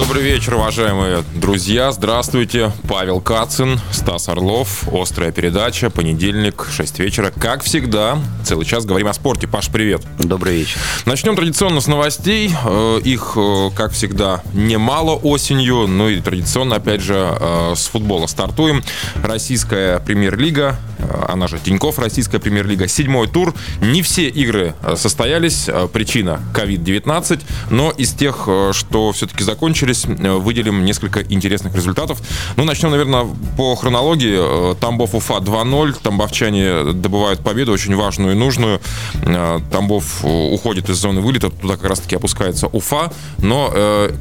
Добрый вечер, уважаемые друзья. Здравствуйте. Павел Кацин, Стас Орлов. Острая передача. Понедельник, 6 вечера. Как всегда, целый час говорим о спорте. Паш, привет. Добрый вечер. Начнем традиционно с новостей. Э, их, э, как всегда, немало осенью. Ну и традиционно, опять же, э, с футбола стартуем. Российская премьер-лига, она же Тиньков, Российская премьер-лига. Седьмой тур. Не все игры состоялись. Причина COVID-19. Но из тех, что все-таки закончились, закончились, э, выделим несколько интересных результатов. Ну, начнем, наверное, по хронологии. Э, Тамбов Уфа 2-0. Тамбовчане добывают победу, очень важную и нужную. Э, Тамбов уходит из зоны вылета, туда как раз-таки опускается Уфа. Но,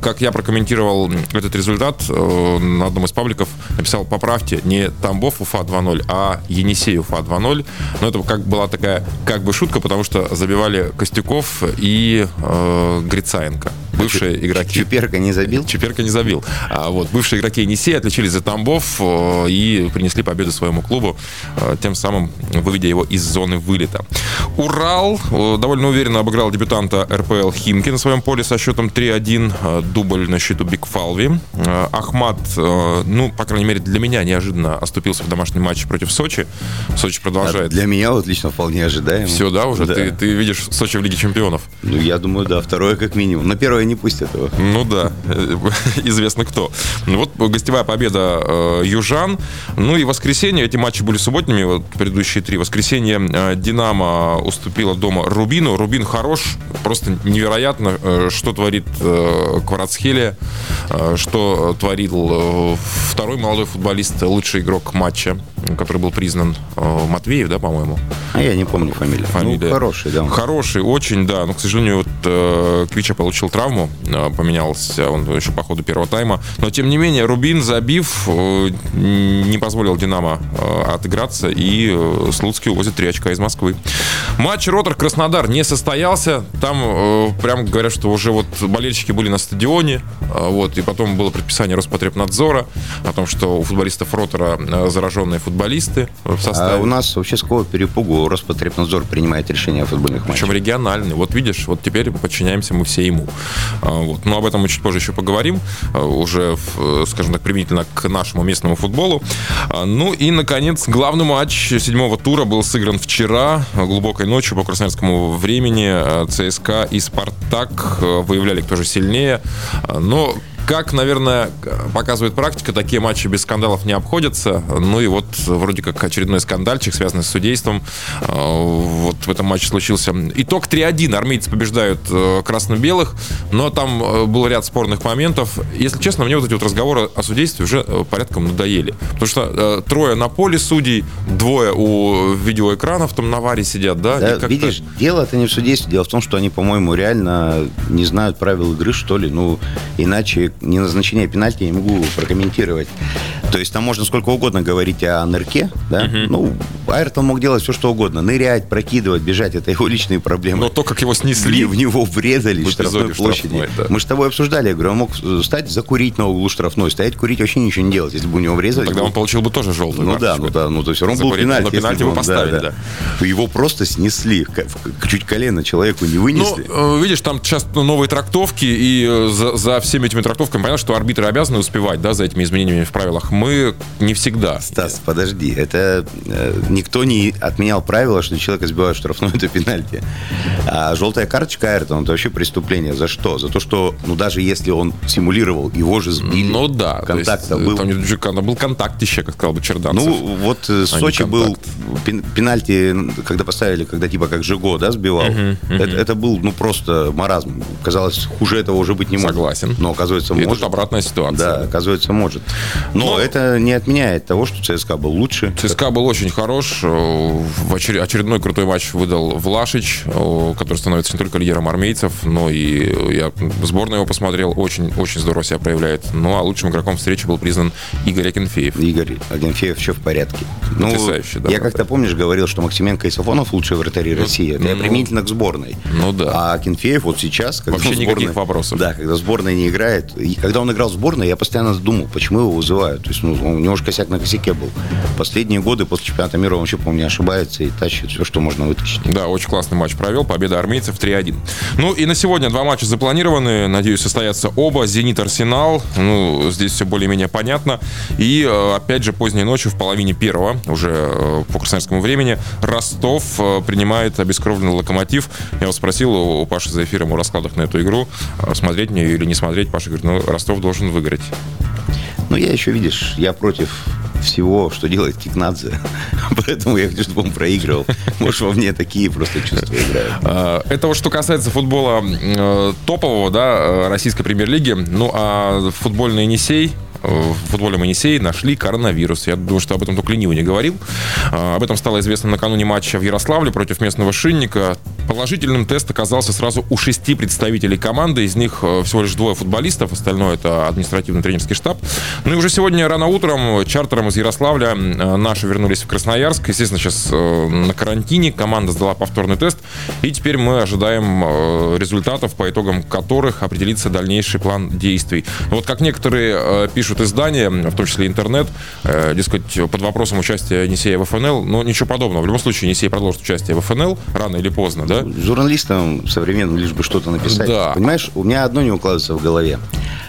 как я прокомментировал этот результат, на одном из пабликов написал, поправьте, не Тамбов Уфа 2-0, а Енисей Уфа 2-0. Но это как была такая как бы шутка, потому что забивали Костюков и э, Грицаенко бывшие игроки. Чуперка не забил? Чуперка не забил. А вот бывшие игроки Енисея отличились за Тамбов э, и принесли победу своему клубу, э, тем самым выведя его из зоны вылета. Урал э, довольно уверенно обыграл дебютанта РПЛ Химки на своем поле со счетом 3-1. Дубль на счету Биг Фалви. Ахмат, ну, по крайней мере, для меня неожиданно оступился в домашнем матче против Сочи. Сочи продолжает. А для меня вот лично вполне ожидаемо. Все, да, уже? Да. Ты, ты видишь Сочи в Лиге Чемпионов? Ну, я думаю, да. Второе как минимум. На первое не пустят его. Ну да, известно кто. Вот гостевая победа э, Южан. Ну и воскресенье, эти матчи были субботними, вот предыдущие три. Воскресенье э, Динамо уступила дома Рубину. Рубин хорош, просто невероятно, э, что творит э, Кварацхелия, э, что творил э, второй молодой футболист, лучший игрок матча, который был признан э, Матвеев, да, по-моему? А я не помню фамилию. Фамилия. Ну, хороший, да. Хороший, очень, да. Но, к сожалению, вот э, Квича получил травму, Э, поменялся он еще по ходу первого тайма. Но, тем не менее, Рубин, забив, э, не позволил «Динамо» э, отыграться, и Слуцкий увозит 3 очка из Москвы. Матч Ротор-Краснодар не состоялся. Там прям говорят, что уже вот болельщики были на стадионе, вот, и потом было предписание Роспотребнадзора о том, что у футболистов Ротора зараженные футболисты в составе. А у нас вообще с какого перепугу Роспотребнадзор принимает решение о футбольных матчах? Причем региональный. Вот видишь, вот теперь подчиняемся мы все ему. А, вот. Но об этом мы чуть позже еще поговорим, а, уже, скажем так, применительно к нашему местному футболу. А, ну и, наконец, главный матч седьмого тура был сыгран вчера, глубокой ночью по красноярскому времени. ЦСКА и Спартак выявляли, кто же сильнее. Но как, наверное, показывает практика, такие матчи без скандалов не обходятся. Ну и вот вроде как очередной скандальчик, связанный с судейством. А, вот в этом матче случился. Итог 3-1. Армейцы побеждают э, красно-белых, но там э, был ряд спорных моментов. Если честно, мне вот эти вот разговоры о судействе уже э, порядком надоели. Потому что трое на поле судей, двое у видеоэкранов там на варе сидят, да? да видишь, дело это не в судействе. Дело в том, что они, по-моему, реально не знают правил игры, что ли. Ну, иначе не назначение пенальти не могу прокомментировать. То есть там можно сколько угодно говорить о нырке, да? Угу. Ну, Айртон мог делать все, что угодно. Нырять, прокидывать, бежать, это его личные проблемы. Но то, как его снесли. В, в него врезали в штрафной площади. Штрафной, да. Мы с тобой обсуждали, я говорю, он мог стать закурить на углу штрафной, стоять курить, вообще ничего не делать, если бы у него врезали. Ну, тогда он получил бы тоже желтую Ну да, ну да, ну то есть он был пенальти. Но пенальти его поставили, да, да. Его просто снесли, чуть колено человеку не вынесли. Ну, э, видишь, там сейчас новые трактовки, и э, за, за всеми этими трактовками понятно, что арбитры обязаны успевать, да, за этими изменениями в правилах. Мы не всегда. Стас, подожди, это э, никто не отменял правила, что человека сбивают штрафной, это пенальти. А желтая карточка Айртона, это вообще преступление. За что? За то, что, ну, даже если он симулировал, его же сбили. Ну да. Контакт был. Там не был контакт еще, как сказал бы Черданцев. Ну, вот э, а Сочи был пенальти, когда поставили, когда типа как Жиго, да, сбивал. Uh-huh, uh-huh. Это, это был, ну, просто маразм. Казалось, хуже этого уже быть не может. Согласен. Но, оказывается, И может. обратная ситуация. Да, оказывается, может. Но, Но это не отменяет того, что ЦСКА был лучше. ЦСКА был очень хорош. В очередной крутой матч выдал Влашич, который становится не только лидером армейцев, но и я сборную его посмотрел, очень, очень здорово себя проявляет. Ну, а лучшим игроком встречи был признан Игорь Акинфеев. Игорь Акинфеев еще в порядке. Ну, Потрясающе, да. Я как-то, помнишь, говорил, что Максименко и Сафонов лучшие вратари ну, России. Это ну, применительно к сборной. Ну да. А Акинфеев вот сейчас, когда Вообще сборной, никаких вопросов. Да, когда сборная не играет, и когда он играл в сборной, я постоянно думал, почему его вызывают. То есть, ну, у него же косяк на косяке был. Последние годы после чемпионата мира он вообще, по-моему, не ошибается и тащит все, что можно вытащить. Да, очень классный матч провел. Победа армейцев 3-1. Ну и на сегодня два матча запланированы. Надеюсь, состоятся оба. «Зенит-Арсенал». Ну, здесь все более-менее понятно. И, э, опять же, поздней ночью в половине первого, уже э, по красноярскому времени, Ростов э, принимает обескровленный «Локомотив». Я его спросил у Паши за эфиром о раскладах на эту игру. Смотреть мне или не смотреть. Паша говорит, ну, Ростов должен выиграть. Ну, я еще, видишь, я против всего, что делает Кикнадзе. Поэтому я хочу, чтобы он проигрывал. Может, во мне такие просто чувства играют. А, это вот что касается футбола э, топового, да, э, российской премьер-лиги. Ну, а футбольный Енисей, в футболе Моисей нашли коронавирус. Я думаю, что об этом только ленивый не говорил. А, об этом стало известно накануне матча в Ярославле против местного шинника. Положительным тест оказался сразу у шести представителей команды. Из них э, всего лишь двое футболистов, остальное это административный тренерский штаб. Ну и уже сегодня рано утром чартером из Ярославля э, наши вернулись в Красноярск. Естественно, сейчас э, на карантине. Команда сдала повторный тест. И теперь мы ожидаем результатов, по итогам которых определится дальнейший план действий. Вот как некоторые пишут издания, в том числе интернет, дескать, под вопросом участия Енисея в ФНЛ. Но ничего подобного. В любом случае, Енисей продолжит участие в ФНЛ рано или поздно, да? Журналистам современным лишь бы что-то написать. Да. Понимаешь, у меня одно не укладывается в голове.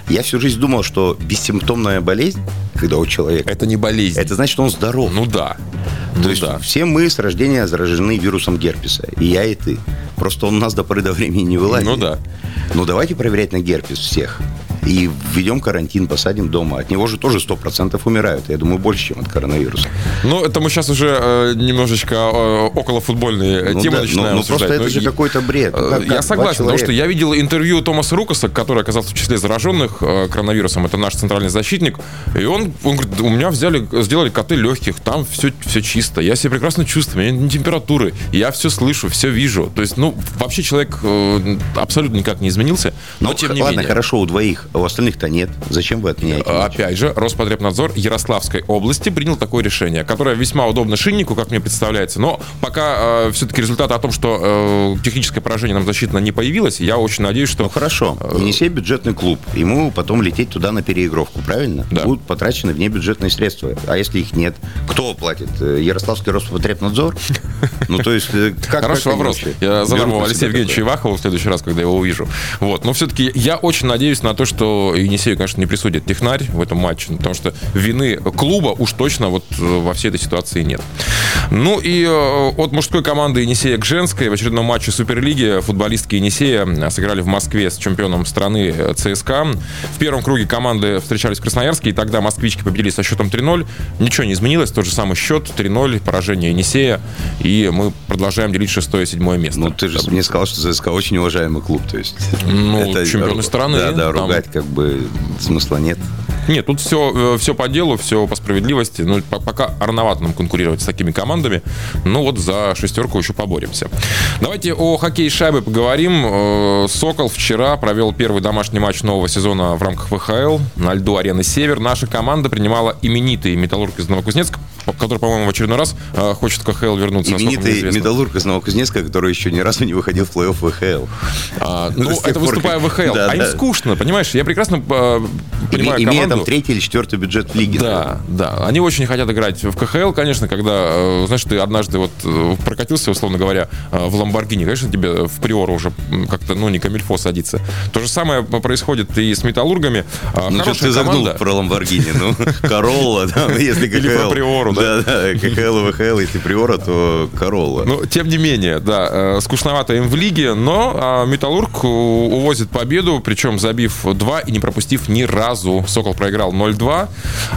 Я всю жизнь думал, что бессимптомная болезнь, когда у человека... Это не болезнь. Это значит, что он здоров. Ну да. То ну, есть да. все мы с рождения заражены вирусом герпеса. И я, и ты. Просто он у нас до поры до времени не вылазит. Ну да. Ну давайте проверять на герпес всех и введем карантин, посадим дома. От него же тоже 100% умирают. Я думаю, больше, чем от коронавируса. Ну, это мы сейчас уже э, немножечко э, около футбольные э, ну, темы да, начинаем ну, ну, просто это же какой-то бред. Ну, как, я согласен, потому что я видел интервью Томаса Рукаса, который оказался в числе зараженных э, коронавирусом. Это наш центральный защитник. И он, он говорит, у меня взяли, сделали коты легких, там все, все чисто. Я себя прекрасно чувствую, у меня не температуры. Я все слышу, все вижу. То есть, ну, вообще человек э, абсолютно никак не изменился. Но, но тем не ладно, менее. хорошо, у двоих у остальных-то нет. Зачем вы отменяете? Опять же, Роспотребнадзор Ярославской области принял такое решение, которое весьма удобно шиннику, как мне представляется. Но пока э, все-таки результаты о том, что э, техническое поражение нам засчитано не появилось, я очень надеюсь, что... Ну хорошо, э, Енисей бюджетный клуб. Ему потом лететь туда на переигровку, правильно? Да. Будут потрачены внебюджетные средства. А если их нет, кто платит? Э, Ярославский Роспотребнадзор? Ну, то есть, э, как Хороший вопрос. Я задам его Алексею Евгеньевичу Ивахову в следующий раз, когда его увижу. Вот. Но все-таки я очень надеюсь на то, что Енисею, конечно, не присудит технарь в этом матче, потому что вины клуба уж точно вот э, во всей этой ситуации нет. Ну и э, от мужской команды Енисея к женской в очередном матче Суперлиги футболистки Енисея сыграли в Москве с чемпионом страны э, ЦСКА. В первом круге команды встречались в Красноярске, и тогда москвички победили со счетом 3-0. Ничего не изменилось, тот же самый счет, 3-0, поражение Енисея, и мы продолжаем делить шестое и седьмое место. Ну, ты же мне сказал, что ЦСКА очень уважаемый клуб, то есть... Ну, это чемпионы страны. Да, да, ругать. Как бы смысла нет. Нет, тут все, э, все по делу, все по справедливости. Ну, пока рановато нам конкурировать с такими командами. Ну, вот за шестерку еще поборемся. Давайте о хоккее шайбы поговорим. Э, Сокол вчера провел первый домашний матч нового сезона в рамках ВХЛ на льду арены «Север». Наша команда принимала именитый «Металлург» из Новокузнецка, который, по-моему, в очередной раз э, хочет в КХЛ вернуться. Именитый «Металлург» из Новокузнецка, который еще ни разу не выходил в плей-офф ВХЛ. А, ну, это выступая в ВХЛ. Да, а им скучно, понимаешь? Я прекрасно понимаю Имея там третий или четвертый бюджет в лиге. Да, да. Они очень хотят играть в КХЛ, конечно, когда, э, знаешь, ты однажды вот э, прокатился, условно говоря, э, в Ламборгини, конечно, тебе в Приору уже как-то, ну, не камильфо садится. То же самое происходит и с металлургами. А ну, что ты загнул про Ламборгини, ну, Королла, да, ну, если КХЛ. Или про Приору, да. Да, да, КХЛ ВХЛ, если Приора, то Королла. Ну, тем не менее, да, скучновато им в лиге, но а, Металлург увозит победу, причем забив два и не пропустив ни разу. Сокол проиграл 0-2.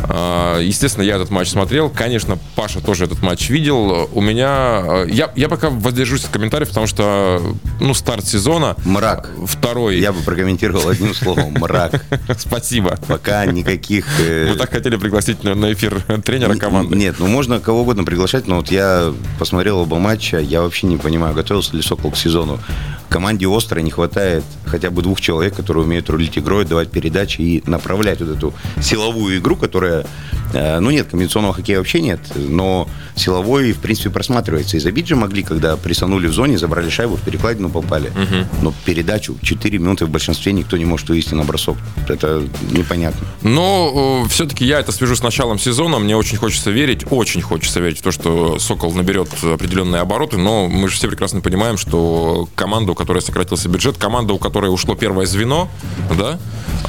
А, естественно, я этот матч смотрел. Конечно, Паша тоже этот матч видел. У меня... А, я, я пока воздержусь от комментариев, потому что, ну, старт сезона... Мрак. Второй. Я бы прокомментировал одним словом. Мрак. Спасибо. Пока никаких... Э, Вы так хотели пригласить на эфир тренера команды? Нет, ну можно кого угодно приглашать, но вот я посмотрел оба матча, я вообще не понимаю, готовился ли Сокол к сезону команде «Острой» не хватает хотя бы двух человек, которые умеют рулить игрой, давать передачи и направлять вот эту силовую игру, которая, э, ну нет, комбинационного хоккея вообще нет, но силовой, в принципе, просматривается. И забить же могли, когда присанули в зоне, забрали шайбу, в перекладину попали. Угу. Но передачу 4 минуты в большинстве никто не может вывести на бросок. Это непонятно. Но э, все-таки я это свяжу с началом сезона. Мне очень хочется верить, очень хочется верить в то, что «Сокол» наберет определенные обороты, но мы же все прекрасно понимаем, что команда, у которой сократился бюджет, команда, у которой ушло первое звено, да,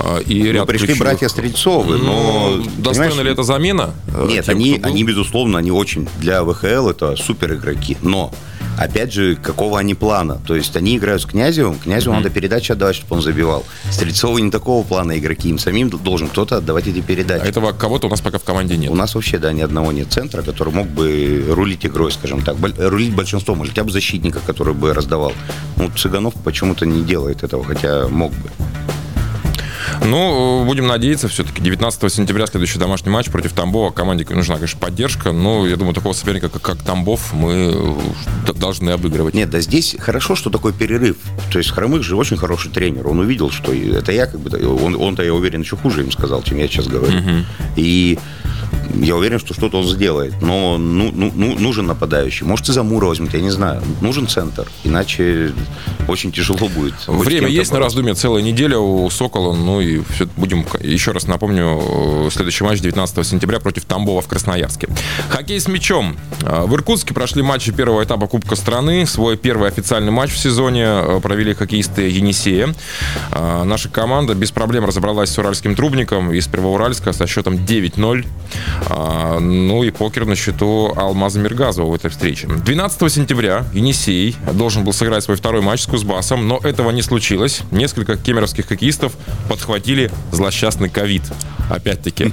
э, и ну, ряд пришли ключевых... братья Стрельцовы, но... но достойна ли это замена? Нет, тем, они, они, безусловно, они очень для ВХЛ это супер игроки, но опять же, какого они плана. То есть они играют с Князевым, Князеву mm-hmm. надо передачи отдавать, чтобы он забивал. Стрельцову не такого плана игроки, им самим должен кто-то отдавать эти передачи. А этого кого-то у нас пока в команде нет. У нас вообще, да, ни одного нет центра, который мог бы рулить игрой, скажем так, рулить большинством, или хотя бы защитника, который бы раздавал. Ну, Цыганов почему-то не делает этого, хотя мог бы. Ну, будем надеяться, все-таки 19 сентября следующий домашний матч против Тамбова. Команде нужна, конечно, поддержка, но я думаю, такого соперника, как, как Тамбов, мы э, должны обыгрывать. Нет, да здесь хорошо, что такой перерыв. То есть Хромых же очень хороший тренер. Он увидел, что это я, как бы, он, он-то, я уверен, еще хуже им сказал, чем я сейчас говорю. Угу. И я уверен, что что-то он сделает. Но ну, ну, ну, нужен нападающий. Может, и Замура возьмет, я не знаю. Нужен центр. Иначе очень тяжело будет. Время есть на раздумье целая неделя у Сокола. Ну и все, будем, еще раз напомню, следующий матч 19 сентября против Тамбова в Красноярске. Хоккей с мячом. В Иркутске прошли матчи первого этапа Кубка страны. Свой первый официальный матч в сезоне э, провели хоккеисты Енисея. Наша команда без проблем разобралась с уральским трубником из Первоуральска со счетом 9-0. А, ну и покер на счету Алмаза Миргазова в этой встрече. 12 сентября Енисей должен был сыграть свой второй матч с Кузбассом, но этого не случилось. Несколько кемеровских хоккеистов подхватили злосчастный ковид. Опять-таки,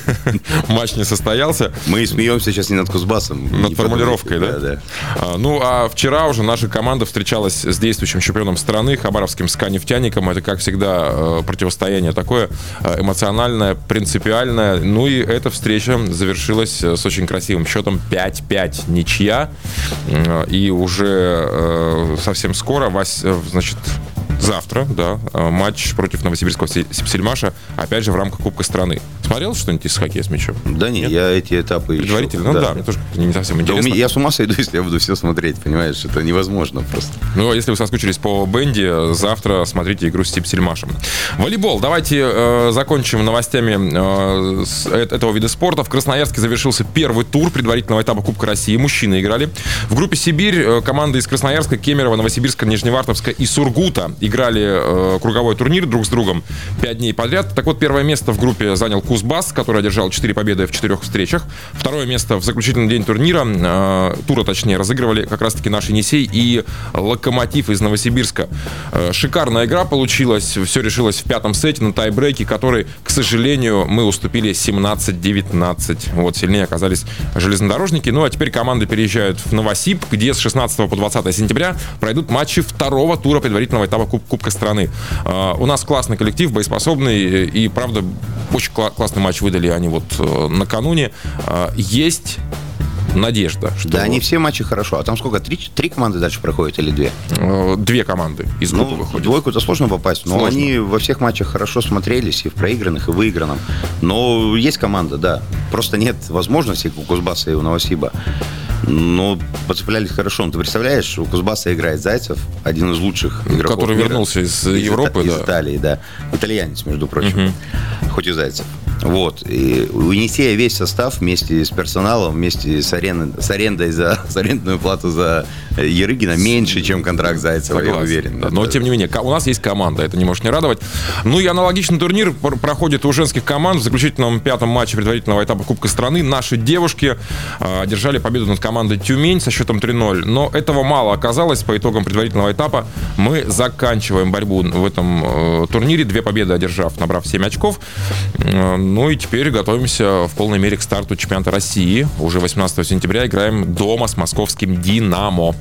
матч не состоялся. Мы смеемся сейчас не над Кузбассом. Над формулировкой, да? А, ну, а вчера уже наша команда встречалась с действующим чемпионом страны, хабаровским СКА-нефтяником. Это, как всегда, э, противостояние такое э, эмоциональное, принципиальное. Ну и эта встреча завершилась с очень красивым счетом 5-5 ничья. И уже совсем скоро, значит, завтра, да, матч против Новосибирского Сельмаша, опять же, в рамках Кубка страны. Смотрел что-нибудь из хоккея с мячом? Да нет, нет? я эти этапы Предварительно? Еще... Ну да, да, мне тоже не совсем интересно. Да, я с ума сойду, если я буду все смотреть, понимаешь? Это невозможно просто. Ну, а если вы соскучились по Бенди, завтра смотрите игру с Тип Сельмашем. Волейбол. Давайте э, закончим новостями э, с этого вида спорта. В Красноярске завершился первый тур предварительного этапа Кубка России. Мужчины играли. В группе «Сибирь» э, команды из Красноярска, Кемерово, Новосибирска, Нижневартовска и Сургута играли э, круговой турнир друг с другом пять дней подряд. Так вот, первое место в группе занял Кузбасс, который одержал 4 победы в четырех встречах. Второе место в заключительный день турнира, э, тура точнее, разыгрывали как раз-таки наш Енисей и Локомотив из Новосибирска. Э, шикарная игра получилась, все решилось в пятом сете на тайбреке, который, к сожалению, мы уступили 17-19. Вот, сильнее оказались железнодорожники. Ну, а теперь команды переезжают в Новосиб, где с 16 по 20 сентября пройдут матчи второго тура предварительного этапа Куб Кубка страны. Э, у нас классный коллектив, боеспособный и, правда, очень классный матч выдали они вот э, накануне. Э, есть надежда. Что... Да, они все матчи хорошо. А там сколько? Три, три команды дальше проходят или две? Э, две команды из группы ну, выходят. Двойку-то сложно попасть, но сложно. они во всех матчах хорошо смотрелись, и в проигранных, и в выигранном. Но есть команда, да. Просто нет возможности у Кузбасса и у Новосиба. Но подцеплялись хорошо. Ну, ты представляешь, у Кузбасса играет Зайцев, один из лучших игроков Который мира. вернулся из, из Европы, из, да. Из Италии, да. Итальянец, между прочим. Угу. Хоть и Зайцев. Вот. И у Енисея весь состав вместе с персоналом, вместе с, арендой, с арендой за с арендную плату за Ерыгина меньше, чем контракт Зайцева, Согласен. я уверен. Да. Но, тем не менее, у нас есть команда, это не может не радовать. Ну и аналогичный турнир проходит у женских команд. В заключительном пятом матче предварительного этапа Кубка страны наши девушки э, одержали победу над командой Тюмень со счетом 3-0. Но этого мало оказалось. По итогам предварительного этапа мы заканчиваем борьбу в этом э, турнире. Две победы одержав, набрав 7 очков. Э, ну и теперь готовимся в полной мере к старту чемпионата России. Уже 18 сентября играем дома с московским «Динамо».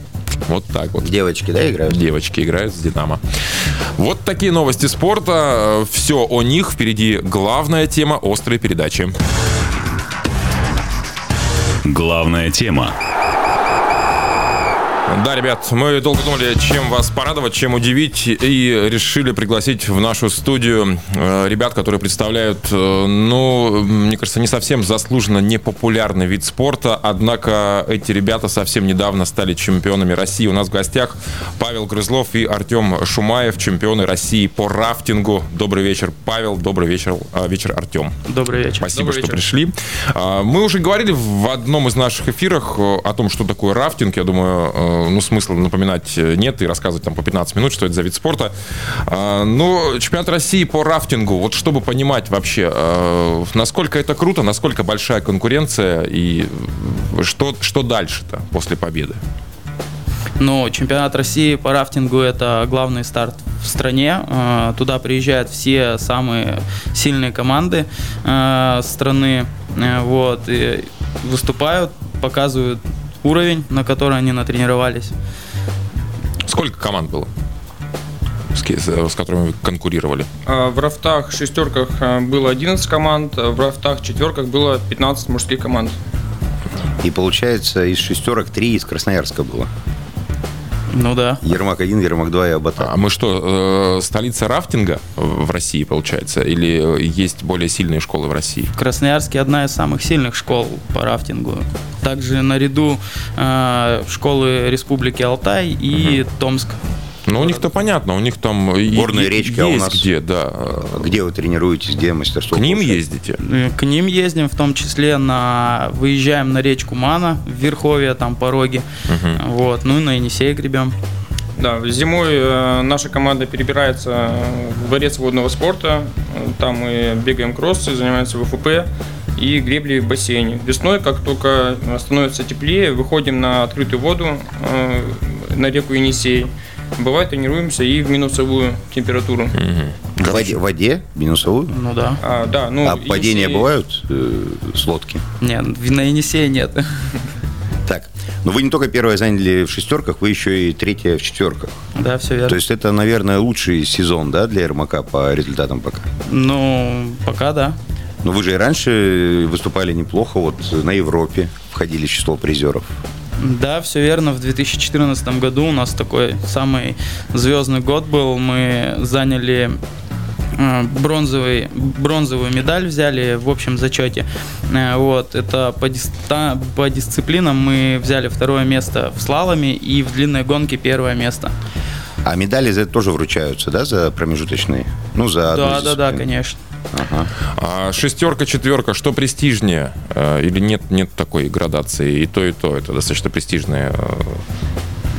Вот так вот. Девочки, да, играют? Девочки играют с «Динамо». Вот такие новости спорта. Все о них. Впереди главная тема острой передачи. Главная тема Да, ребят, мы долго думали, чем вас порадовать, чем удивить, и решили пригласить в нашу студию э, ребят, которые представляют, э, ну, мне кажется, не совсем заслуженно непопулярный вид спорта, однако эти ребята совсем недавно стали чемпионами России. У нас в гостях Павел Грызлов и Артем Шумаев, чемпионы России по рафтингу. Добрый вечер, Павел, добрый вечер, э, вечер, Артем. Добрый вечер. Спасибо, добрый что вечер. пришли. А, Мы уже говорили в одном из наших эфирах о том, что такое рафтинг. Я думаю, ну, смысла напоминать э, нет и рассказывать там по 15 минут, что это за вид спорта. А, Но чемпионат России по рафтингу, вот чтобы понимать вообще, э, насколько это круто, насколько большая конкуренция и э, что, что дальше-то после победы? Ну, чемпионат России по рафтингу это главный старт в стране. Э, Туда приезжают все самые сильные команды э, страны. Э, Вот, и выступают, показывают уровень, на который они натренировались. Сколько команд было, с, которыми вы конкурировали? А, В рафтах шестерках а, было 11 команд, а в рафтах четверках было 15 мужских команд. И получается, из шестерок три из Красноярска было. Ну да. Ермак-1, Ермак-2 и Абата. А мы что, э, столица рафтинга в России, получается? Или есть более сильные школы в России? В Красноярске одна из самых сильных школ по рафтингу. Также наряду э, школы Республики Алтай и Томск. Ну, у них-то понятно, у них там Горные и- речки, а у есть нас- где, да. Где вы тренируетесь, где мастерство? К ним ездите? Э, К ним ездим, в том числе на выезжаем на речку Мана в Верховье, там пороги. Вот, ну и на Енисей гребем. Да, зимой э, наша команда перебирается в дворец водного спорта. Там мы бегаем кроссы, занимаемся ВФП и гребли в бассейне. Весной, как только становится теплее, выходим на открытую воду, э, на реку Енисей. Бывает, тренируемся и в минусовую температуру. В воде, в воде минусовую? Ну да. А, да, ну, а падения Енисей- бывают э, с лодки? Нет, на Енисее нет. Так, но вы не только первое заняли в шестерках, вы еще и третье в четверках. Да, все верно. То есть это, наверное, лучший сезон, да, для Ермака по результатам пока. Ну, пока да. Но вы же и раньше выступали неплохо, вот на Европе входили в число призеров. Да, все верно. В 2014 году у нас такой самый звездный год был. Мы заняли э, бронзовый, бронзовую медаль взяли в общем зачете. Э, Вот, это по, диста- по дисциплинам мы взяли второе место в слаломе и в длинной гонке первое место. А медали за это тоже вручаются, да, за промежуточные? Ну, за Да, да, да, конечно. Ага. А шестерка, четверка, что престижнее? Э, Или нет, нет такой градации? И то, и то. Это достаточно престижные. э,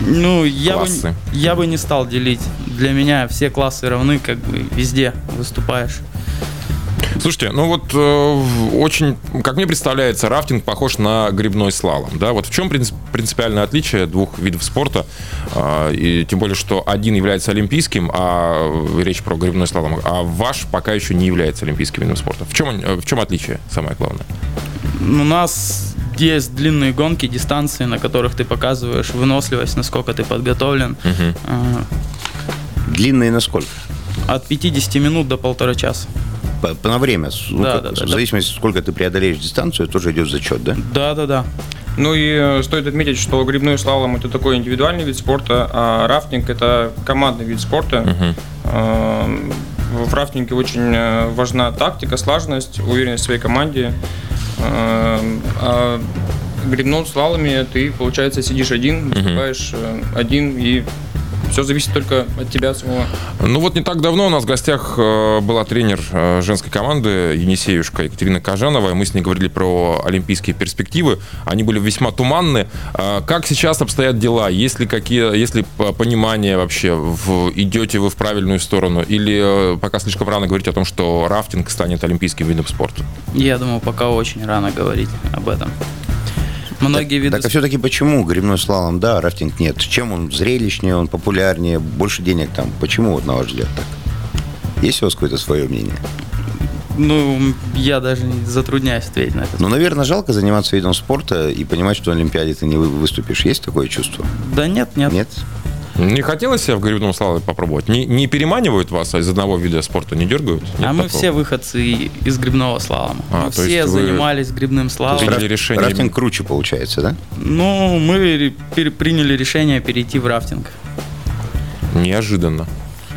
Ну, я бы, Классы. я бы не стал делить. Для меня все классы равны, как бы везде выступаешь. Слушайте, ну вот э, очень, как мне представляется, рафтинг похож на грибной слалом. Да? Вот в чем принцип- принципиальное отличие двух видов спорта? А, и тем более, что один является олимпийским, а э, речь про грибной слалом, а ваш пока еще не является олимпийским видом спорта. В чем, э, в чем отличие, самое главное? У нас есть длинные гонки, дистанции, на которых ты показываешь выносливость, насколько ты подготовлен. А, Длинные насколько? От 50 минут до полтора часа. По, по- на время. ну, Да, как- да, да, в да. зависимости, сколько ты преодолеешь дистанцию, тоже идет зачет, да? Да, да, да. Ну и э, стоит отметить, что грибной слалом это такой индивидуальный вид спорта, а рафтинг это командный вид спорта. Э, В рафтинге очень э, важна тактика, слаженность, уверенность в своей команде. А в грибном слаломе ты, получается, сидишь один, выступаешь э, один и все зависит только от тебя самого. Ну вот не так давно у нас в гостях э, была тренер э, женской команды Енисеюшка Екатерина Кожанова. и Мы с ней говорили про олимпийские перспективы. Они были весьма туманны. А Как сейчас обстоят дела? Есть ли какие, есть ли понимание вообще, в, идете вы в правильную сторону? Или э, пока слишком рано говорить о том, что рафтинг станет олимпийским видом спорта? Я думаю, пока очень рано говорить об этом. Многие виды Так а все-таки почему грибной слалом, да, рафтинг нет? Чем он зрелищнее, он популярнее, больше денег там? Почему, вот, на ваш взгляд, так? Есть у вас какое-то свое мнение? Ну, я даже не затрудняюсь ответить на это. Ну, наверное, жалко заниматься видом спорта и понимать, что на Олимпиаде ты не вы- выступишь. Есть такое чувство? Да нет, нет. Нет? Не хотелось себя в гребном слаломе попробовать? Не, не переманивают вас из одного вида спорта, не дергают? Нет а мы такого? все выходцы из грибного слалома. А, мы все вы- занимались грибным слаломом. Приняли решение. Рафтинг круче получается, да? Ну, мы приняли решение перейти в рафтинг. Неожиданно.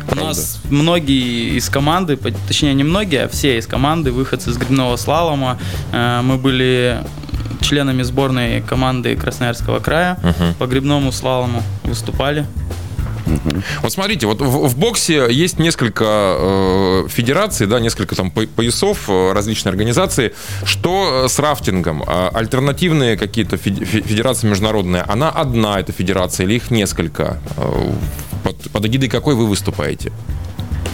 У Правда. нас многие из команды, точнее не многие, а все из команды выходцы из грибного слалома. Э, Мы были членами сборной команды Красноярского края Мгм. по грибному слалому выступали. Вот смотрите, вот в, в боксе есть несколько э, федераций, да, несколько там по- поясов, э, различные организации. Что э, с рафтингом? А Альтернативные какие-то фе- фе- федерации международные, она одна, эта федерация, или их несколько? Э, Под, под эгидой какой вы выступаете?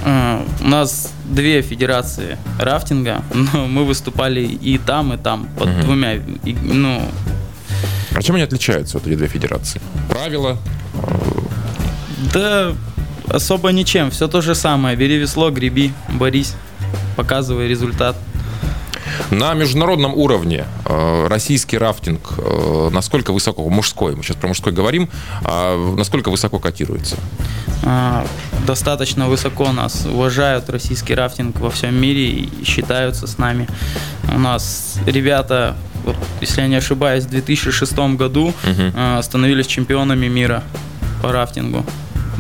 Э, У нас две федерации рафтинга, но мы выступали и там, и там, под Мгм. двумя. и, ну, А чем они отличаются, вот эти две федерации? Правила? да особо ничем, все то же самое. Бери весло, греби, борись, показывай результат. На международном уровне э, российский рафтинг э, насколько высоко, мужской, мы сейчас про мужской говорим, а насколько высоко котируется? Достаточно высоко нас уважают российский рафтинг во всем мире и считаются с нами. У нас ребята, вот, если я не ошибаюсь, в 2006 году Мгм. а, становились чемпионами мира по рафтингу.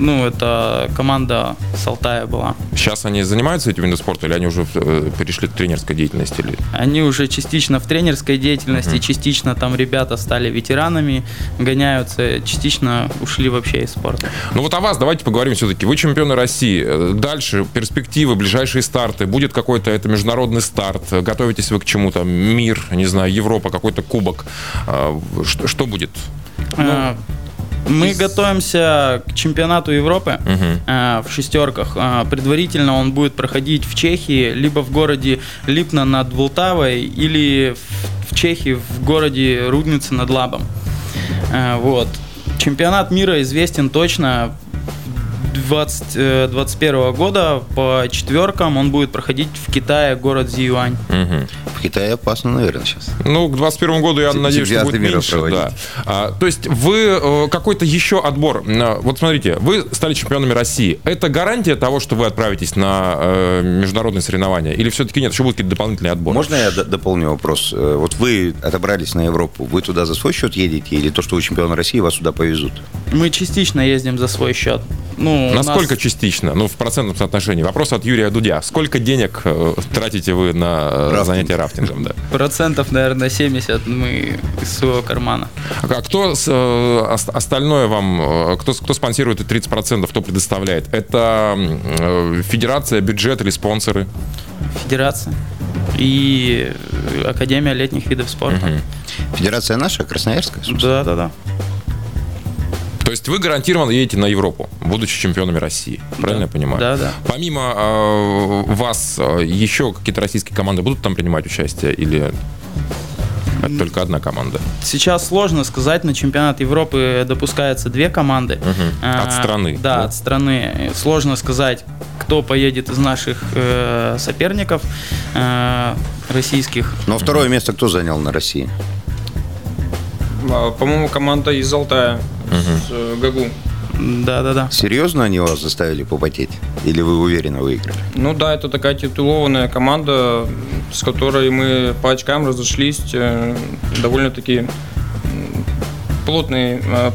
Ну, это команда с Алтая была. Сейчас они занимаются этим видом спорта или они уже э, перешли к тренерской деятельности? Или... Они уже частично в тренерской деятельности, Мгм. частично там ребята стали ветеранами, гоняются, частично ушли вообще из спорта. Ну вот о вас давайте поговорим все-таки. Вы чемпионы России. Дальше перспективы, ближайшие старты. Будет какой-то это международный старт. Готовитесь вы к чему-то? Мир, не знаю, Европа, какой-то кубок. А, Что, что будет? А, Мы готовимся к чемпионату Европы Мгм. а, в шестерках. А, Предварительно он будет проходить в Чехии, либо в городе Липно над Волтавой, или в- в Чехии в городе Рудницы над Лабом. А, Вот. Чемпионат мира известен точно 20, э, 21 года по четверкам он будет проходить в Китае, город Зиюань. Мгм. В Китае опасно, наверное, сейчас. Ну, к 21 году, я Чемпионаты надеюсь, что будет меньше. проводить. Да. А, то есть вы э, какой-то еще отбор. А, Вот смотрите, вы стали чемпионами России. Это гарантия того, что вы отправитесь на э, международные соревнования? Или все-таки нет, еще будут какие-то дополнительные отборы? Можно я д- дополню вопрос? Э, Вот вы отобрались на Европу, вы туда за свой счет едете, или то, что вы чемпион России, вас туда повезут? Мы частично ездим за свой счет. Ну, Насколько нас- частично? Ну, в процентном соотношении. Вопрос от Юрия Дудя. Сколько денег э, тратите вы на э, Рафтинг. занятия рафтингом? Да? Процентов, наверное, 70 мы из своего кармана. А кто с, э, ос- остальное вам, э, кто, кто спонсирует эти 30%, кто предоставляет? Это э, федерация, бюджет или спонсоры? Федерация и Академия летних видов спорта. Мгм. Федерация наша, Красноярская, собственно? Да, да, да. То есть вы гарантированно едете на Европу, будучи чемпионами России. Правильно я понимаю? Да, да. Помимо э, вас, э, еще какие-то российские команды будут там принимать участие? Или это только одна команда? Сейчас сложно сказать, на чемпионат Европы допускаются две команды. А, От страны, Да, да? от страны. Сложно сказать, кто поедет из наших э, соперников э, российских. Но второе место кто занял на России? А, По-моему, команда из Алтая, с э, Гагу. Да, да, да. Серьезно они вас заставили попотеть? Или вы уверенно выиграли? Ну да, это такая титулованная команда, с которой мы по очкам разошлись э, довольно-таки м, плотные. э,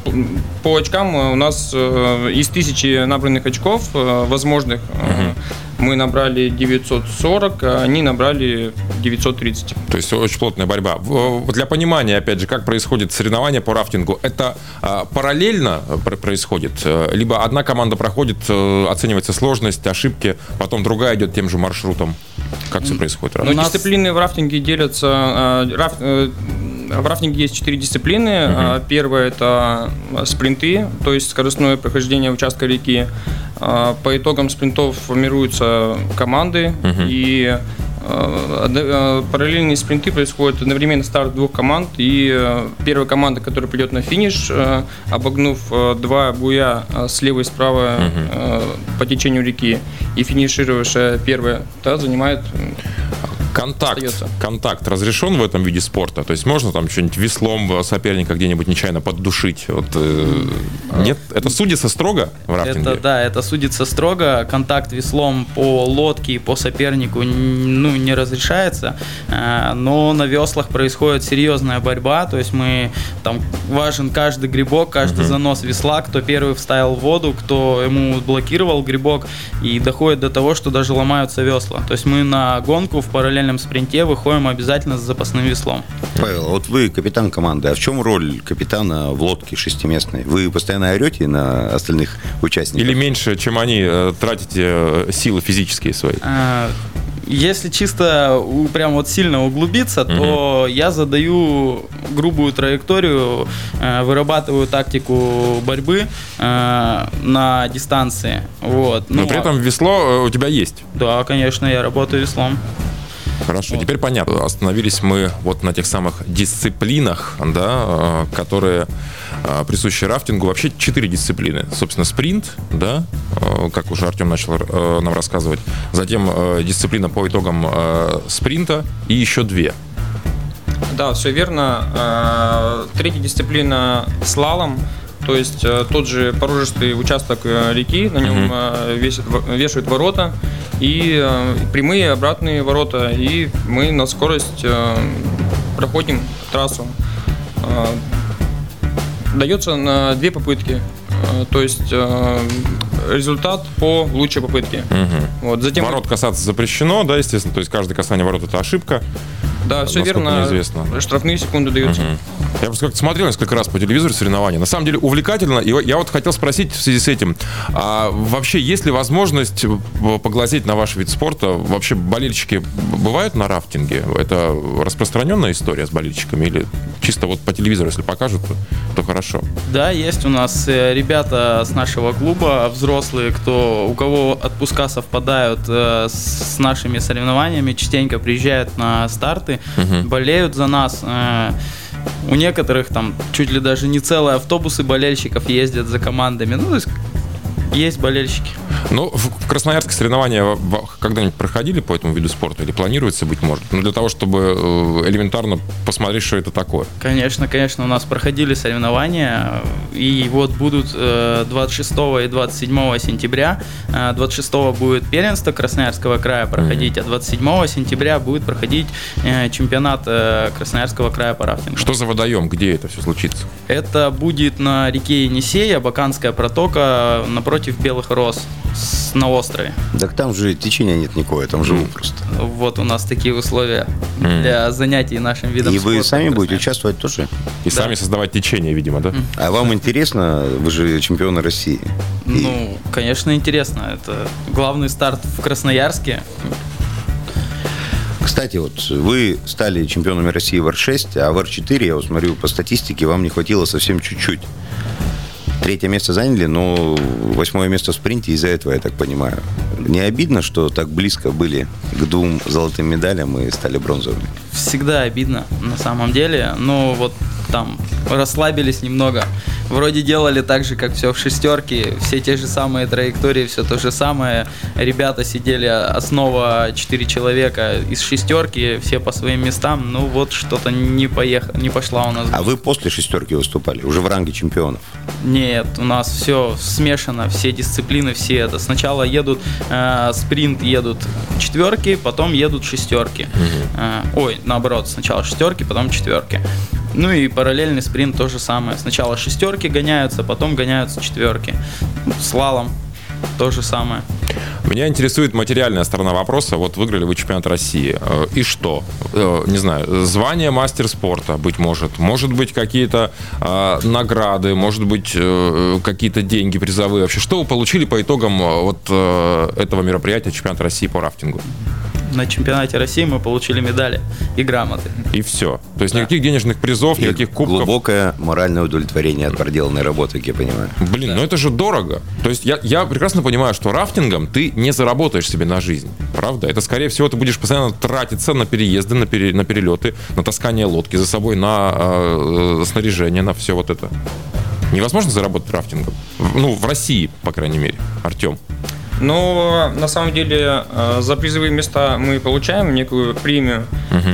По очкам у нас из тысячи набранных очков возможных э, мы набрали 940, а они набрали 930. То есть очень плотная борьба. Для понимания, опять же, как происходит соревнование по рафтингу, это а, параллельно пр- происходит? Э, Либо одна команда проходит, э, оценивается сложность, ошибки, потом другая идет тем же маршрутом? Как все происходит? Но У нас- дисциплины в рафтинге делятся. э, раф- э, В рафтинге есть четыре дисциплины. Э, Первая это спринты, то есть скоростное прохождение участка реки. По итогам спринтов формируются команды и одно- э, параллельные спринты происходят одновременно старт двух команд и первая команда, которая придет на финиш, обогнув два буя слева и справа э, по течению реки и финишировавшая первая, та занимает Контакт, остается. контакт разрешен в этом виде спорта? То есть можно там что-нибудь веслом соперника где-нибудь нечаянно поддушить? Вот, э, нет? Это судится строго в рафтинге? Это да, это судится строго. Контакт веслом по лодке и по сопернику ну, не разрешается. Э, Но на веслах происходит серьезная борьба. То есть мы там важен каждый грибок, каждый занос весла, кто первый вставил в воду, кто ему блокировал грибок, и доходит до того, что даже ломаются весла. То есть мы на гонку в параллельном спринте выходим обязательно с запасным веслом. Павел, вот вы капитан команды. А в чем роль капитана в лодке шестиместной? Вы постоянно орете на остальных участников? Или меньше, чем они, э, тратите э, силы физические свои? А, Если чисто прям вот сильно углубиться, то я задаю грубую траекторию, э, вырабатываю тактику борьбы на дистанции. Вот. Но Ну, при а- этом весло у тебя есть. Да, конечно, я работаю веслом. Хорошо, теперь понятно. Остановились мы вот на тех самых дисциплинах, да, э, которые э, присущи рафтингу. Вообще четыре дисциплины. Собственно, спринт, да, э, как уже Артем начал нам рассказывать. Затем дисциплина по итогам спринта и еще две. Да, все верно. Третья дисциплина слалом. То есть тот же порожистый участок реки, на нем во- вешают ворота и э, прямые обратные ворота, и мы на скорость э, проходим трассу. Э, Дается на две попытки, Э, то есть э, результат по лучшей попытке. Мгм. Вот, затем Ворот касаться запрещено, да, естественно. То есть каждое касание ворот это ошибка. Да, все верно. мне известно. Штрафные секунды даются. Мгм. Я просто как-то смотрел несколько раз по телевизору соревнования. На самом деле увлекательно. И я вот хотел спросить в связи с этим, а вообще есть ли возможность поглазеть на ваш вид спорта? Вообще болельщики бывают на рафтинге? Это распространенная история с болельщиками? Или чисто вот по телевизору, если покажут, то, то хорошо? Да, есть у нас э, ребята с нашего клуба, взрослые, кто, у кого отпуска совпадают э, с нашими соревнованиями, частенько приезжают на старты, Мгм. болеют за нас. э, У некоторых там чуть ли даже не целые автобусы болельщиков ездят за командами. Ну, то есть есть болельщики. Ну, в Красноярске соревнования когда-нибудь проходили по этому виду спорта? Или планируется, быть может? Ну, для того, чтобы э, элементарно посмотреть, что это такое. Конечно, конечно, у нас проходили соревнования, и вот будут э, 26 и 27 сентября. Э, 26 будет первенство Красноярского края проходить, а 27 сентября будет проходить э, чемпионат э, Красноярского края по рафтингу. Что за водоем? Где это все случится? Это будет на реке Енисей, Абаканская протока, напротив Белых Роз с- на острове. Так там же течения нет никакого, там живу просто. Вот у нас такие условия Мгм. для занятий нашим видом И вы спорта сами в будете Красноярске. участвовать тоже? И Да. сами создавать течение, видимо, да? А вам интересно? Вы же чемпионы России. И Ну, конечно, интересно. Это главный старт в Красноярске. Кстати, вот вы стали чемпионами России в Р-6, а в Р-4, я вот смотрю по статистике, вам не хватило совсем чуть-чуть. Третье место заняли, но восьмое место в спринте из-за этого, я так понимаю. Не обидно, что так близко были к двум золотым медалям и стали бронзовыми? Всегда обидно, на самом деле. Но вот там расслабились немного. Вроде делали так же, как все в шестерке. Все те же самые траектории, все то же самое. Ребята сидели, основа 4 человека из шестерки, все по своим местам. Ну вот что-то не поехало, не пошла у нас. А вы после шестерки выступали, уже в ранге чемпионов. Нет, у нас все смешано, все дисциплины, все это. Сначала едут э, спринт, едут четверки, потом едут шестерки. Э, ой, наоборот, сначала шестерки, потом четверки. Ну и параллельный спринт то же самое. Сначала шестерки гоняются, потом гоняются четверки. Слалом то же самое. Меня интересует материальная сторона вопроса. Вот выиграли вы чемпионат России. Э, И что? Э, Не знаю, звание мастер спорта, быть может. Может быть, какие-то э, награды, может быть, какие-то деньги призовые. Вообще, что вы получили по итогам вот этого мероприятия чемпионата России по рафтингу? На чемпионате России мы получили медали и грамоты. И все. То есть Да. никаких денежных призов, И никаких кубков. глубокое моральное удовлетворение от проделанной работы, как я понимаю. Блин, ну это же дорого. То есть я, я прекрасно понимаю, что рафтингом ты не заработаешь себе на жизнь. Правда? Это, скорее всего, ты будешь постоянно тратиться на переезды, на, пере- на перелеты, на таскание лодки за собой, на э, э, снаряжение, на все вот это. Невозможно заработать рафтингом. Ну, в России, по крайней мере. Артем. Но на самом деле э, за призовые места мы получаем некую премию.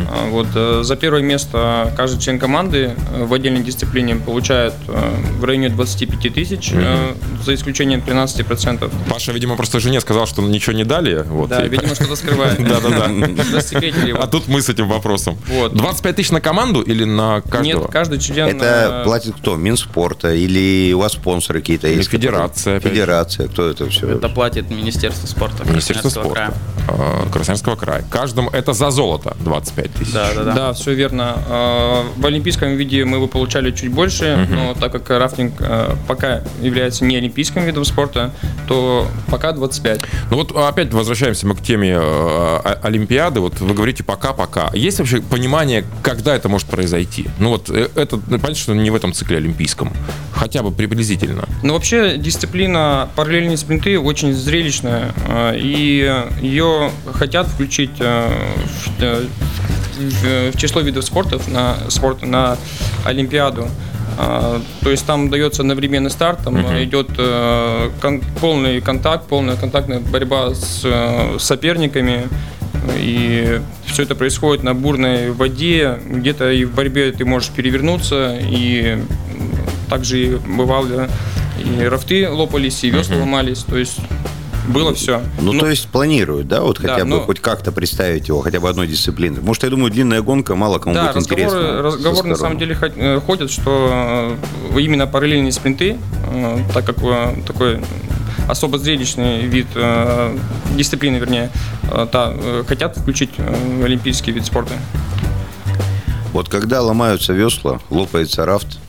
Э, Вот э, за первое место каждый член команды в отдельной дисциплине получает в районе 25 тысяч, э, за исключением 13%. Паша, видимо, просто жене сказал, что ничего не дали. Вот, Да, и- видимо, что-то скрывает. Да-да-да. А тут мы с этим вопросом. Вот. 25 тысяч на команду или на каждого? Нет, каждый член... Это э, платит кто? Минспорта или у вас спонсоры какие-то есть? федерация. Федерация. Кто это все? Это платит Министерство спорта Министерство Красноярского спорта края. э, Красноярского края. Каждому это за золото 25 тысяч. Да, да, да. Да, все верно. Э, В олимпийском виде мы бы получали чуть больше, но так как рафтинг э, пока является не олимпийским видом спорта, то пока 25. Ну вот опять возвращаемся мы к теме э, Олимпиады. Вот вы говорите пока-пока. Есть вообще понимание, когда это может произойти? Ну вот э, это, ну, понятно, что не в этом цикле олимпийском. Хотя бы приблизительно. Но вообще дисциплина параллельные спринты очень зрелищная, э, и ее хотят включить в, в- в число видов спорта на, спорта на Олимпиаду. А, То есть там дается одновременный старт, там идет э, кон- полный контакт, полная контактная борьба с э, соперниками. И все это происходит на бурной воде. Где-то и в борьбе ты можешь перевернуться, и также и бывало и рафты лопались, и весла ломались. То есть было все. Ну, то есть планируют, да, вот Да, хотя бы ну- хоть как-то представить его, хотя бы одной дисциплины. Что, я думаю, длинная гонка мало кому Да, будет интересно. разговоры, со разговоры на самом деле э, ходят, что э, именно параллельные спринты, э, так как такой особо зрелищный вид э, дисциплины, вернее, э, да, э, хотят включить э, олимпийский вид спорта. Вот когда ломаются весла, лопается рафт,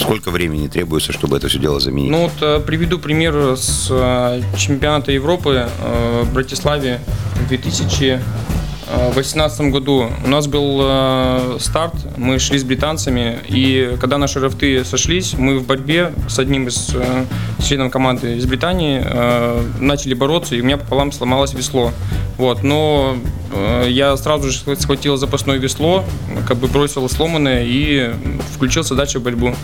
сколько времени требуется, чтобы это все дело заменить? Ну вот э, приведу пример с э, чемпионата Европы э, в Братиславе в 2018 году. У нас был старт, мы шли с британцами, и когда наши рафты сошлись, мы в борьбе с одним из членов команды из Британии начали бороться, и у меня пополам сломалось весло. Вот, но я сразу же схватил запасное весло, как бы бросил сломанное и включился дальше в борьбу.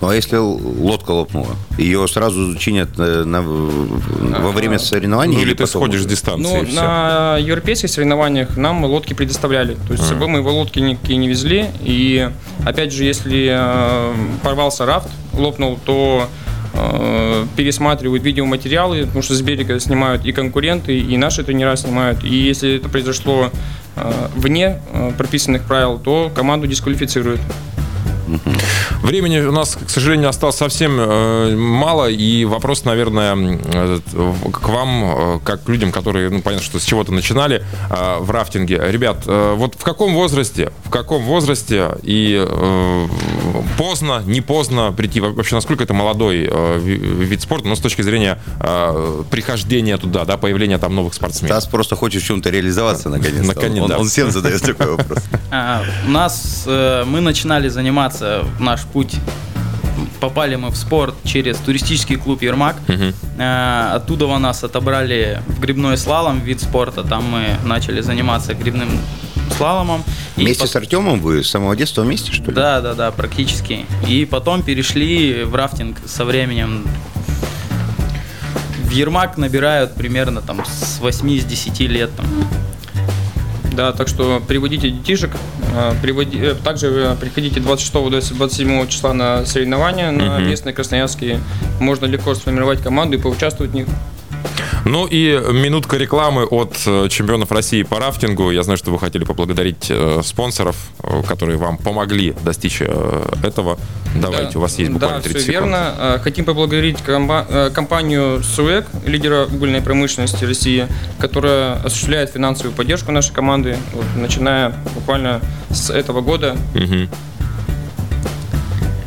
Ну, а если лодка лопнула, ее сразу чинят э, на- во время соревнований? Ну, или ты потом сходишь с дистанции. Ну, на европейских соревнованиях нам лодки предоставляли. То есть с собой мы его лодки никакие не везли. И опять же, если э, порвался рафт, лопнул, то э, пересматривают видеоматериалы, потому что с берега снимают и конкуренты, и наши тренера снимают. И если это произошло э, вне э, прописанных правил, то команду дисквалифицируют. Времени у нас, к сожалению, осталось совсем э, мало, и вопрос, наверное, э, к вам, э, как к людям, которые, ну, понятно, что с чего-то начинали э, в рафтинге. Ребят, э, вот в каком возрасте, в каком возрасте и э, поздно, не поздно прийти, Во- вообще, насколько это молодой э, ви- вид спорта, но с точки зрения э, прихождения туда, да, появления там новых спортсменов? Стас просто хочет в чем-то реализоваться наконец-то. Наконец, он, да. он всем задает такой вопрос. А, у нас э, мы начинали заниматься в наш путь. Попали мы в спорт через туристический клуб Ермак. Э, оттуда у нас отобрали в грибной слалом вид спорта. Там мы начали заниматься грибным слаломом. Вместе пос- с Артемом вы с самого детства вместе, что ли? Да, да, да, практически. И потом перешли в рафтинг со временем. В Ермак набирают примерно там с 8-10 лет. Там. Да, так что приводите детишек, э, приводи- э, также э, приходите 26-27 числа на соревнования на местные красноярские. Можно легко сформировать команду и поучаствовать в них. Ну и минутка рекламы от э, чемпионов России по рафтингу. Я знаю, что вы хотели поблагодарить э, спонсоров, э, которые вам помогли достичь этого. Давайте, Да, у вас есть буквально Да, 30 все секунд. верно. Хотим поблагодарить компанию СУЭК, лидера угольной промышленности России, которая осуществляет финансовую поддержку нашей команды, вот, начиная буквально с этого года. Мгм.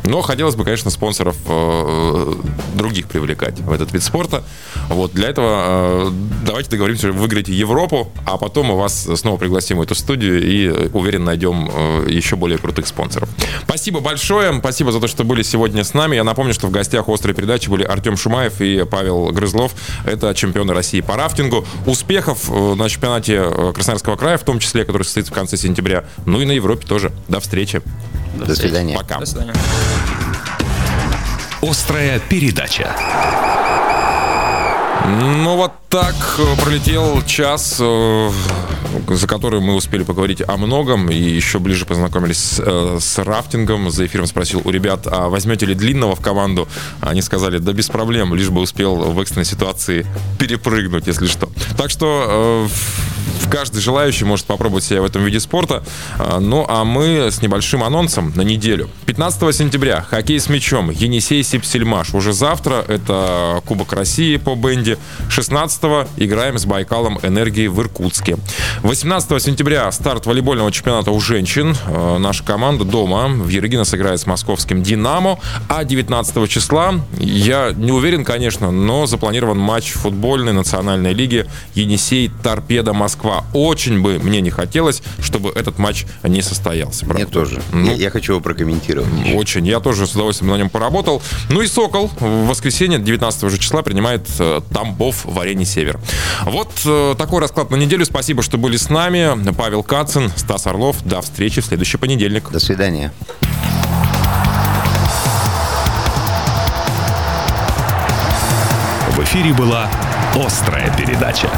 Но хотелось бы, конечно, спонсоров э, других привлекать в этот вид спорта. Вот для этого э, давайте договоримся, вы выиграете Европу, а потом мы вас снова пригласим в эту студию и, уверен, найдем э, еще более крутых спонсоров. Спасибо большое, спасибо за то, что были сегодня с нами. Я напомню, что в гостях острой передачи были Артем Шумаев и Павел Грызлов. Это чемпионы России по рафтингу. Успехов на чемпионате Красноярского края, в том числе, который состоится в конце сентября. Ну и на Европе тоже. До встречи. До свидания. Пока. До свидания. Острая передача. Ну вот так э, пролетел час, э, за который мы успели поговорить о многом и еще ближе познакомились с, э, с рафтингом. За эфиром спросил у ребят, а возьмете ли длинного в команду? Они сказали, да без проблем, лишь бы успел в экстренной ситуации перепрыгнуть, если что. Так что каждый желающий может попробовать себя в этом виде спорта. Ну а мы с небольшим анонсом на неделю. 15 сентября хоккей с мячом Енисей Сипсельмаш. Уже завтра это Кубок России по бенде. 16-го играем с Байкалом энергии в Иркутске. 18 сентября старт волейбольного чемпионата у женщин. Э, наша команда дома в Ерегино сыграет с московским «Динамо». А 19 числа, я не уверен, конечно, но запланирован матч футбольной национальной лиги Енисей Торпеда Москва. Очень бы мне не хотелось, чтобы этот матч не состоялся. Правда? Мне тоже. Ну, я, я хочу его прокомментировать. Очень. Я тоже с удовольствием на нем поработал. Ну и «Сокол» в воскресенье 19 же числа принимает э, Тамбов в арене «Север». Вот э, такой расклад на неделю. Спасибо, что были с нами. Павел Кацин, Стас Орлов. До встречи в следующий понедельник. До свидания. В эфире была «Острая передача».